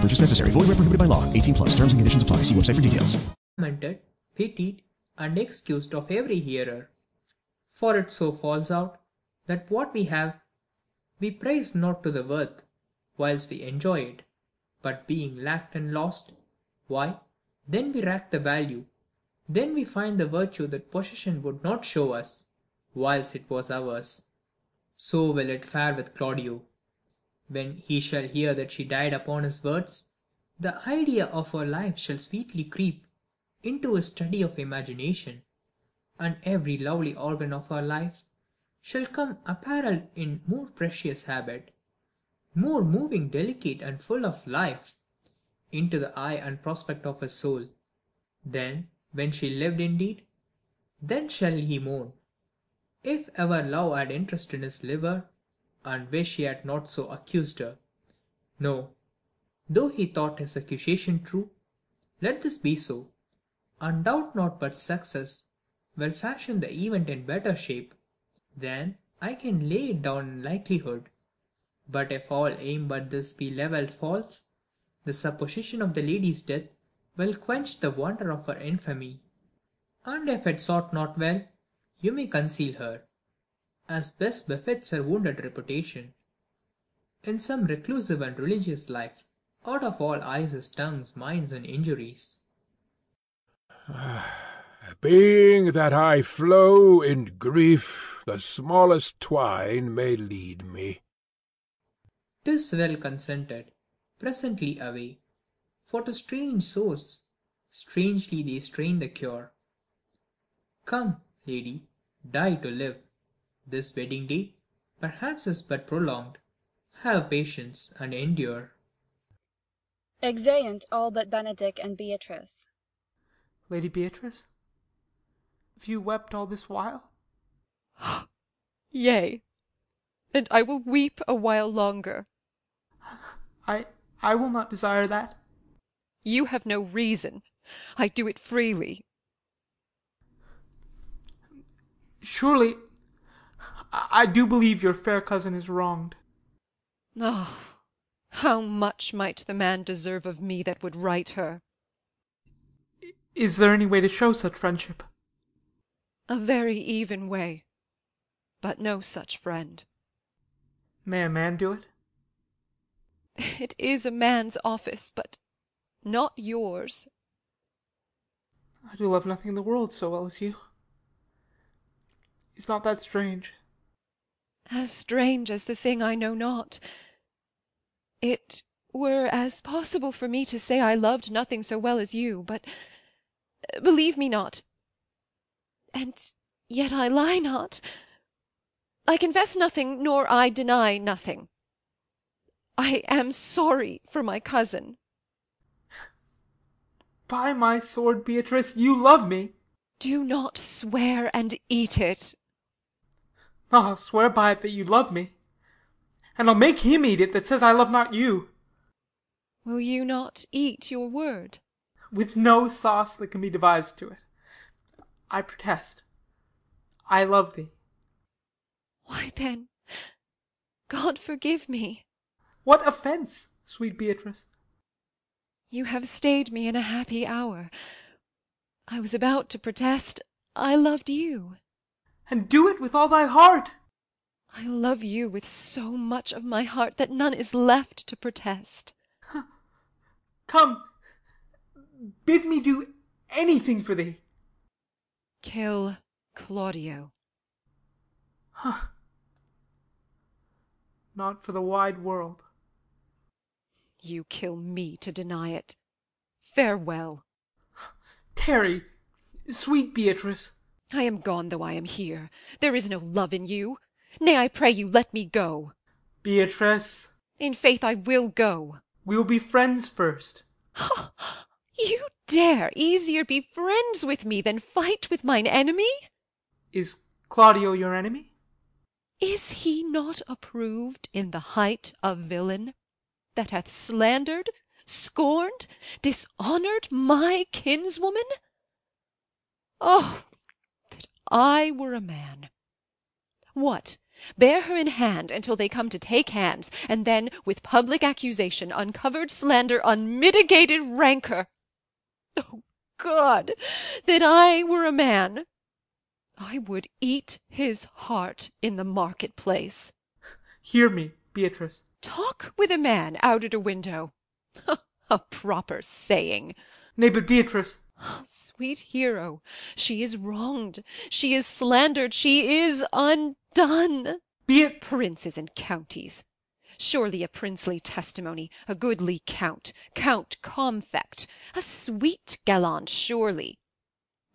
Purchase necessary. Void where prohibited by law. 18 plus. Terms and conditions apply. See website for details. Lamented, pitied, and excused of every hearer. For it so falls out, that what we have, we praise not to the worth, whilst we enjoy it; but being lacked and lost, why, then we rack the value, then we find the virtue that possession would not show us, whilst it was ours. So will it fare with Claudio. When he shall hear that she died upon his words, the idea of her life shall sweetly creep into his study of imagination, and every lovely organ of her life shall come apparelled in more precious habit, more moving, delicate, and full of life, into the eye and prospect of his soul. Then, when she lived indeed, then shall he mourn, if ever love had interest in his liver, and wish he had not so accused her. No, though he thought his accusation true, let this be so, and doubt not but success will fashion the event in better shape than I can lay it down in likelihood. But if all aim but this be levelled false, the supposition of the lady's death will quench the wonder of her infamy. And if it sort not well, you may conceal her, as best befits her wounded reputation, in some reclusive and religious life, out of all eyes, tongues, minds, and injuries. Ah, being that I flow in grief, the smallest twine may lead me. Tis well consented. Presently away. For to strange source, strangely they strain the cure. Come, lady, die to live. This wedding day, perhaps is but prolonged. Have patience, and endure. Exeunt all but Benedick and Beatrice. Lady Beatrice, have you wept all this while? Yea, and I will weep a while longer. I I will not desire that. You have no reason. I do it freely. Surely I do believe your fair cousin is wronged. Ah, how much might the man deserve of me that would right her? Is there any way to show such friendship? A very even way, but no such friend. May a man do it? It is a man's office, but not yours. I do love nothing in the world so well as you. Is not that strange? As strange as the thing I know not. It were as possible for me to say I loved nothing so well as you, but uh, believe me not. And yet I lie not. I confess nothing, nor I deny nothing. I am sorry for my cousin. By my sword, Beatrice, you love me. Do not swear and eat it. I'll swear by it that you love me. And I'll make him eat it that says I love not you. Will you not eat your word? With no sauce that can be devised to it. I protest. I love thee. Why then, God forgive me. What offence, sweet Beatrice? You have stayed me in a happy hour. I was about to protest I loved you. And do it with all thy heart. I love you with so much of my heart that none is left to protest. Come, Bid me do anything for thee. Kill Claudio. Huh. Not for the wide world. You kill me to deny it. Farewell. Tarry, sweet Beatrice. I am gone though I am here. There is no love in you. Nay, I pray you, let me go. Beatrice. In faith, I will go. We will be friends first. You dare easier be friends with me than fight with mine enemy? Is Claudio your enemy? Is he not approved in the height of villain, that hath slandered, scorned, dishonoured my kinswoman? Oh, I were a man! What, bear her in hand until they come to take hands, and then with public accusation, uncovered slander, unmitigated rancour! O oh, God, that I were a man! I would eat his heart in the market place. Hear me, Beatrice. Talk with a man out at a window. A proper saying. Nay, but Beatrice. Sweet Hero, she is wronged, she is slandered, she is undone. Beat Princes and counties. Surely a princely testimony, a goodly count, Count Comfect, a sweet gallant surely.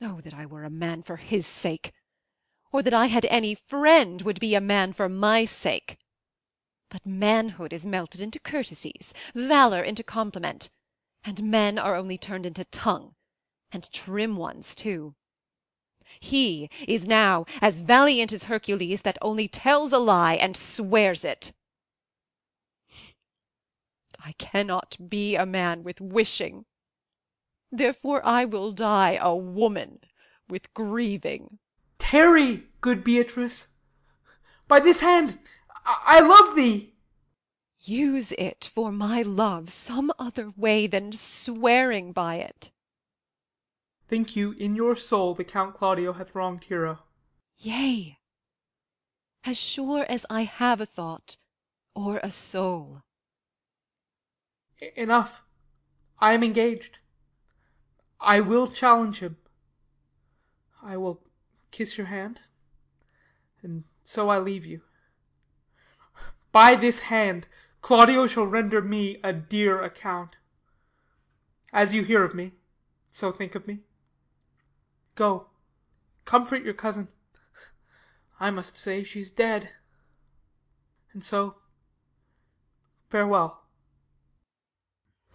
Oh, that I were a man for his sake! Or that I had any friend would be a man for my sake! But manhood is melted into courtesies, valour into compliment, and men are only turned into tongue, and trim ones too. He is now as valiant as Hercules that only tells a lie and swears it. I cannot be a man with wishing. Therefore I will die a woman with grieving. Tarry, good Beatrice. By this hand, I, I love thee. Use it for my love some other way than swearing by it. Think you in your soul the Count Claudio hath wronged Hero? Yea, as sure as I have a thought or a soul. Enough. I am engaged. I will challenge him. I will kiss your hand, and so I leave you. By this hand Claudio shall render me a dear account. As you hear of me, so think of me. Go, comfort your cousin. I must say she's dead. And so, farewell.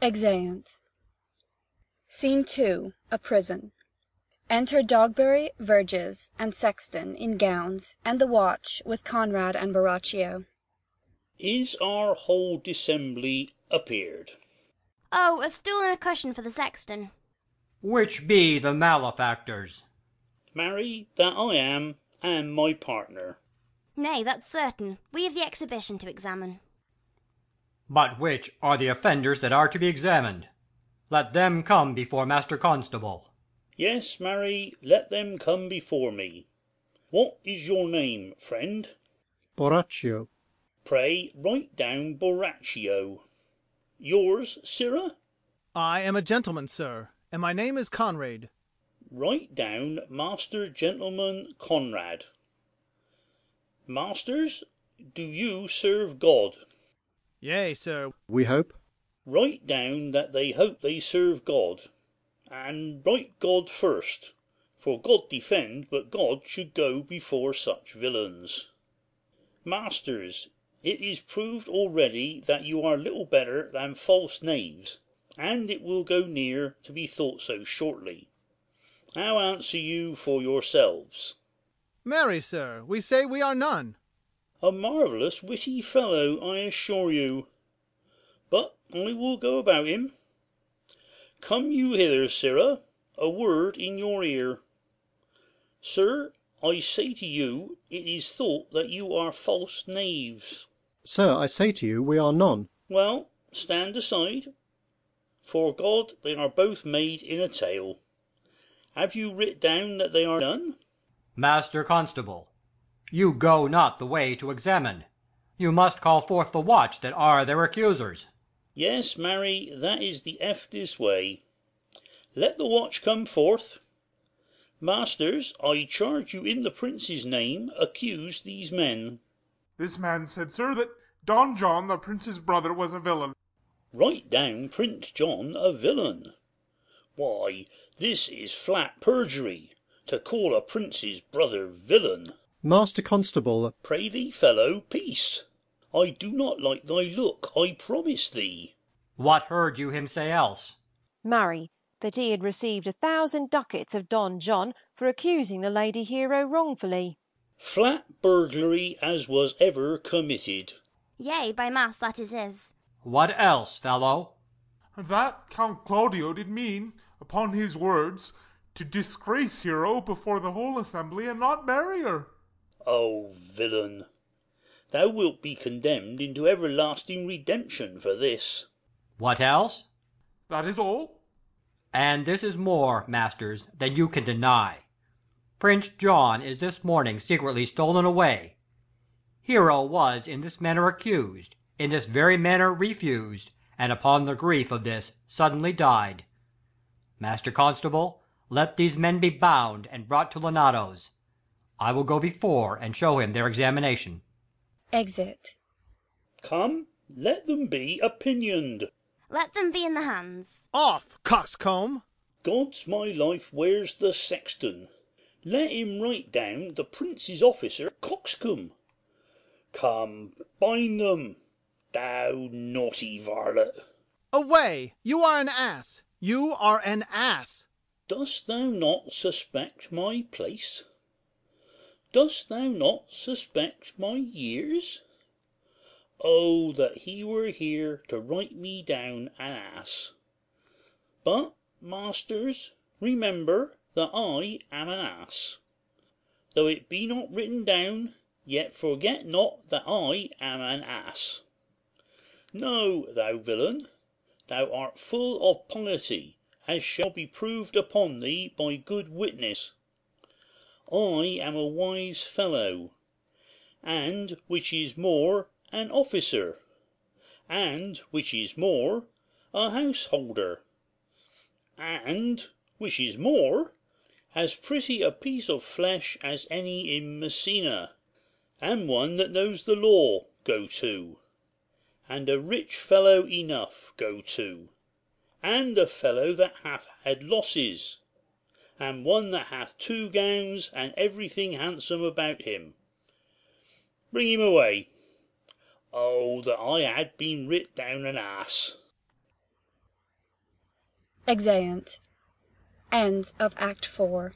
Exeunt. Scene two. A prison. Enter Dogberry, Verges, and Sexton in gowns, and the watch, with Conrad and Borachio. Is our whole dissembly appeared? Oh, a stool and a cushion for the sexton. Which be the malefactors? Marry, that I am, and my partner. Nay, that's certain. We have the exhibition to examine. But which are the offenders that are to be examined? Let them come before Master Constable. Yes, marry, let them come before me. What is your name, friend? Borachio. Pray write down Borachio. Yours, sirrah? I am a gentleman, sir, and my name is Conrad. Write down Master Gentleman Conrad. Masters, do you serve God? Yea, sir. We hope. Write down that they hope they serve God. And write God first, for God defend, but God should go before such villains. Masters, it is proved already that you are little better than false knaves, and it will go near to be thought so shortly. How answer you for yourselves? Marry, sir, we say we are none. A marvellous witty fellow, I assure you. But I will go about him. Come you hither, sirrah, a word in your ear. Sir, I say to you, it is thought that you are false knaves. Sir, I say to you, we are none. Well, stand aside. For God, they are both made in a tale. Have you writ down that they are none? Master Constable, you go not the way to examine. You must call forth the watch that are their accusers. Yes, marry, that is the eftest way. let the watch come forth. Masters, I charge you in the prince's name, accuse these men. This man said, sir, that Don John, the prince's brother, was a villain. Write down Prince John a villain. Why, this is flat perjury, to call a prince's brother villain. Master Constable, Pray thee, fellow, peace. I do not like thy look, I promise thee. What heard you him say else? Marry, that he had received a thousand ducats of Don John for accusing the lady Hero wrongfully. Flat burglary as was ever committed. Yea, by mass that it is. What else, fellow? That Count Claudio did mean, upon his words, to disgrace Hero before the whole assembly, and not marry her. O villain! Thou wilt be condemned into everlasting redemption for this. What else? That is all. And this is more, masters, than you can deny. Prince John is this morning secretly stolen away. Hero was in this manner accused, in this very manner refused, and upon the grief of this suddenly died. Master Constable, let these men be bound and brought to Leonato's. I will go before and show him their examination. Exit. Come, let them be opinioned. Let them be in the hands. Off, coxcomb! God's my life, where's the sexton? Let him write down the prince's officer coxcomb. Come, bind them, thou naughty varlet. Away! You are an ass! You are an ass! Dost thou not suspect my place? Dost thou not suspect my years? Oh, that he were here to write me down an ass! But, masters, remember that I am an ass. Though it be not written down, yet forget not that I am an ass. Know, thou villain, thou art full of piety, as shall be proved upon thee by good witness. I am a wise fellow, and, which is more, an officer, and, which is more, a householder, and, which is more, as pretty a piece of flesh as any in Messina, and one that knows the law, go to, and a rich fellow enough, go to, and a fellow that hath had losses, and one that hath two gowns and everything handsome about him. Bring him away. Oh, that I had been writ down an ass! Exeunt. End of Act 4